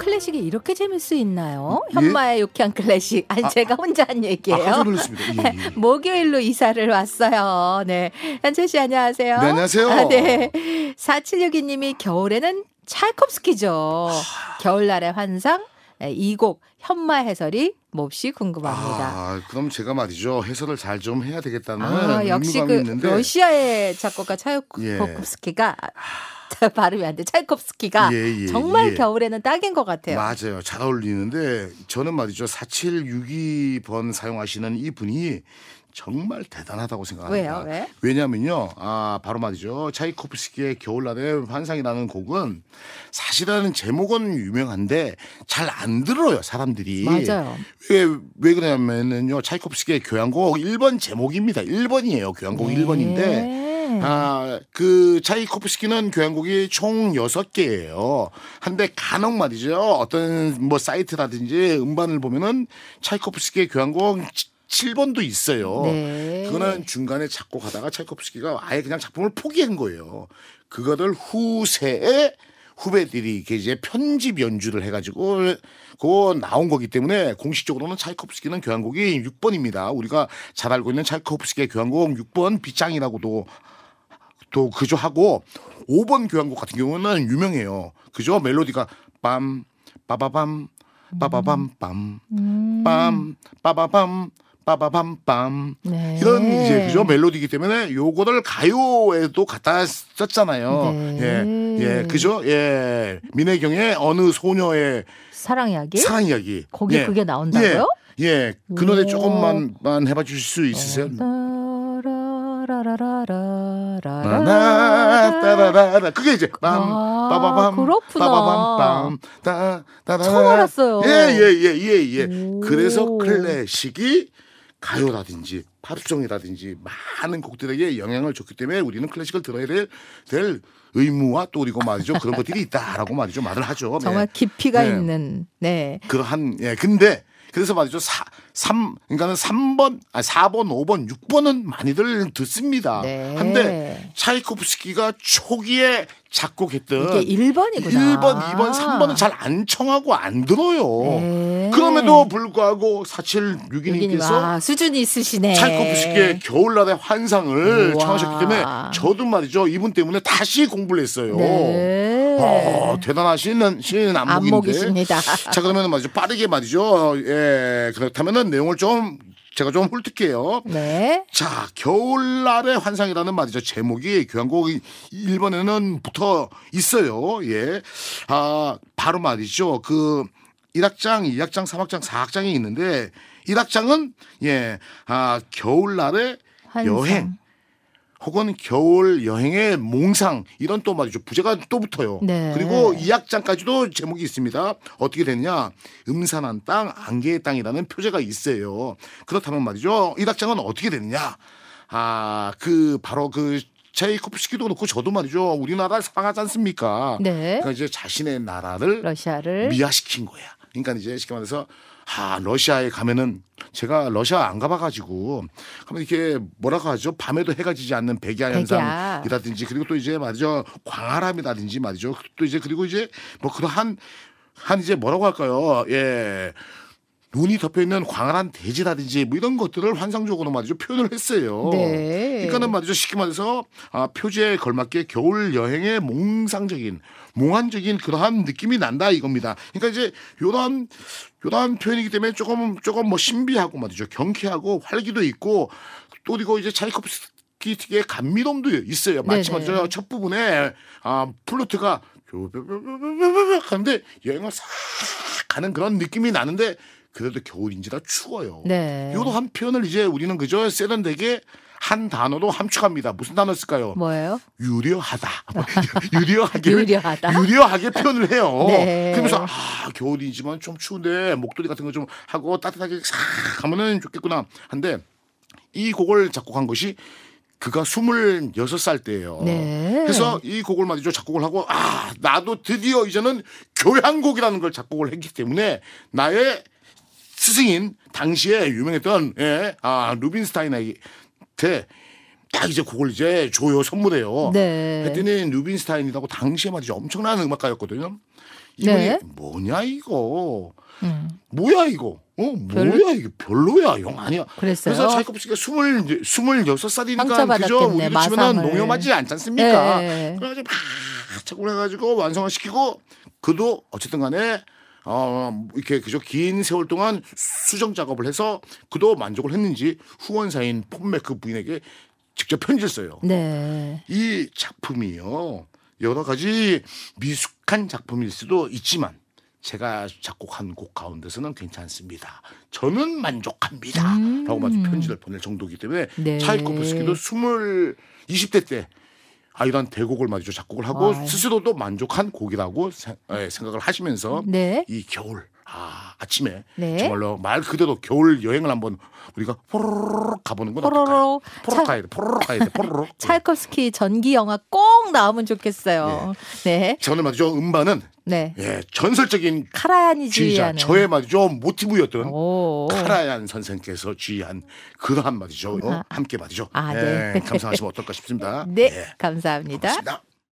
클래식이 이렇게 재밌을 수 있나요? 예? 현마의 유쾌한 클래식. 아니 아, 제가 혼자 한 얘기예요. 아. 예, 예. 목요일로 이사를 왔어요. 네. 현철 씨 안녕하세요. 네, 안녕하세요. 아, 네. 4762님이 겨울에는 찰콥스키죠. 겨울날의 환상. 네, 이곡 현마 해설이 몹시 궁금합니다. 아, 그럼 제가 말이죠. 해설을 잘 좀 해야 되겠다는 아, 역시 그 있는데 러시아의 작곡가 예. 차이콥스키가 발음이 안 돼. 차이콥스키가 예, 예, 정말 예. 겨울에는 딱인 것 같아요. 맞아요. 잘 어울리는데 저는 말이죠. 4762번 사용하시는 이 분이 정말 대단하다고 생각합니다. 왜요? 왜? 왜냐면요. 아, 바로 말이죠. 차이코프스키의 겨울날의 환상이라는 곡은 사실은 제목은 유명한데 잘 안 들어요, 사람들이. 맞아요. 왜, 왜 그러냐면은요. 차이코프스키의 교향곡 1번 제목입니다. 1번이에요. 교향곡 네. 1번인데 아, 그 차이코프스키는 교향곡이 총 6개예요. 한데 간혹 말이죠. 어떤 뭐 사이트라든지 음반을 보면은 차이코프스키의 교향곡 7번도 있어요. 네. 그거는 중간에 작곡 하다가 차이코프스키가 아예 그냥 작품을 포기한 거예요. 그거를 후세에 후배들이 이제 편집 연주를 해가지고 그거 나온 거기 때문에 공식적으로는 차이코프스키는 교향곡이 6번입니다. 우리가 잘 알고 있는 차이코프스키의 교향곡 6번 비장이라고도 또 그저 하고 5번 교향곡 같은 경우는 유명해요. 그죠? 멜로디가 빰 빠바밤 빠바밤 빰 음. 빰 빠바밤 빠바밤 네. 이런 이제 그죠 멜로디이기 때문에 요거를 가요에도 갖다 썼잖아요. 네. 예, 예, 그죠? 예, 민혜경의 어느 소녀의 사랑 이야기? 사랑 이야기. 거기 예. 그게 나온다고요? 예, 예. 그 노래 오. 조금만만 해봐 주실 수 있으세요? 따라라라라라라. 나나 따라라라 그게 이제 빰 아, 빠바밤 그렇구나. 빠바밤 빰따 따라라 처음 알았어요. 예예예예 예, 예. 오. 그래서 클래식이 가요라든지 팝송이라든지 많은 곡들에게 영향을 줬기 때문에 우리는 클래식을 들어야 될, 될 의무와 또 그리고 말이죠 그런 것들이 있다라고 말이죠 말을 하죠. 정말 네. 깊이가 네. 있는 네. 그러한 예 근데 그래서 말이죠 사, 3 그러니까는 3번 아 4번 5번 6번은 많이들 듣습니다. 네. 한데 차이코프스키가 초기에 작곡했던 이게 1번이구나. 1번, 2번, 3번은 잘 안 청하고 안 들어요. 네. 그럼에도 불구하고 6인님 4762님께서 아, 수준이 있으시네. 차이코프스키의 겨울날의 환상을 우와. 청하셨기 때문에 저도 말이죠 이분 때문에 다시 공부를 했어요. 네. 어, 대단하신 신 안목인데. 안목이십니다. 자 그러면 말이죠 빠르게 말이죠. 예 그렇다면은 내용을 좀 제가 좀 훑을게요. 네. 자, 겨울날의 환상이라는 말이죠. 제목이 교향곡이 1번에는 붙어 있어요. 예. 아, 바로 말이죠. 그 1악장, 2악장, 3악장, 4악장이 있는데 1악장은 예. 아, 겨울날의 환상. 여행 혹은 겨울 여행의 몽상 이런 또 말이죠 부제가 또 붙어요. 네. 그리고 이 악장까지도 제목이 있습니다. 어떻게 됐냐? 음산한 땅, 안개의 땅이라는 표제가 있어요. 그렇다면 말이죠. 이 악장은 어떻게 됐냐? 아, 그 바로 그 체이코프스키도 그렇고 저도 말이죠. 우리나라를 사랑하지 않습니까? 네. 그러니까 이제 자신의 나라를 러시아를 미화시킨 거야. 그러니까 이제 쉽게 말해서 아 러시아에 가면은 제가 러시아 안 가봐가지고 하면 이렇게 뭐라고 하죠? 밤에도 해가 지지 않는 백야. 현상이라든지 그리고 또 이제 말이죠. 광활함이라든지 말이죠. 또 이제 그리고 이제 뭐 그러한 한 이제 뭐라고 할까요? 예. 눈이 덮여 있는 광활한 대지라든지 뭐 이런 것들을 환상적으로 말이죠. 표현을 했어요. 네. 그러니까는 말이죠. 쉽게 말해서 아, 표제에 걸맞게 겨울 여행의 몽상적인 몽환적인 그러한 느낌이 난다 이겁니다. 그러니까 이제 요런 요런 표현이기 때문에 조금 조금 뭐 신비하고 말이죠 경쾌하고 활기도 있고 또 그리고 이제 차이코프스키 특유의 감미로움도 있어요. 마치. 말이죠 첫 부분에 아 플루트가 하는데 여행을 싹 가는 그런 느낌이 나는데 그래도 겨울인지라 추워요. 네. 요런 표현을 이제 우리는 그저 세련되게 한 단어로 함축합니다. 무슨 단어 쓸까요? 뭐예요? 유려하다. 유려하게 유려하다? 유려하게 표현을 해요. 네. 그러면서 아 겨울이지만 좀 추운데 목도리 같은 거 좀 하고 따뜻하게 싹 하면은 좋겠구나. 한데 이 곡을 작곡한 것이 그가 26살 때예요. 네. 그래서 이 곡을 말이죠. 작곡을 하고 아 나도 드디어 이제는 교향곡이라는 걸 작곡을 했기 때문에 나의 스승인 당시에 유명했던 예, 아 루빈스타인 한테 딱 이제 곡을 이제 줘요 선물해요. 네. 했더니 루빈스타인이라고 당시에 말이죠 엄청난 음악가였거든요. 이분이 네. 뭐냐 이거 음. 뭐야 이거 어 별- 뭐야 이거 별로야 영 아니야 그랬어요. 그래서 차이코프스키가 스물 스물여섯 살이니까 그죠 우리로 치면은. 농염하지 않지 않습니까? 네. 그래가지고 막 착을 해가지고 완성을 시키고 그도 어쨌든 간에 어 이렇게 그저 긴 세월 동안 수정 작업을 해서 그도 만족을 했는지 후원사인 폼메크 부인에게 직접 편지를 써요. 네. 이 작품이요 여러 가지 미숙한 작품일 수도 있지만 제가 작곡한 곡 가운데서는 괜찮습니다. 저는 만족합니다. 음. 라고 마주 편지를 보낼 정도이기 때문에 네. 차이코프스키도 스물 20대 때 아, 이런 대곡을 마저 작곡을 하고. 스스로도 만족한 곡이라고 세- 예, 생각을 하시면서 네. 이 겨울 아, 아침에 네. 정말로 말 그대로 겨울 여행을 한번 우리가 포로록 가보는 건 어떨까요? 포로로 포로록 차- 가야 돼. 포로록 가야 돼. 포로록. 차이콥스키 전기 영화 꼭 나오면 좋겠어요. 네. 저는 말이죠 음반은 네. 예, 전설적인 카라얀이 지휘자 지휘하는. 저의 말이죠 모티브였던 오. 카라얀 선생께서 지휘한 그러한 말이죠 어, 아. 함께 말이죠 아, 예, 네. 감상하시면 어떨까 싶습니다 네. 예, 감사합니다. 고맙습니다.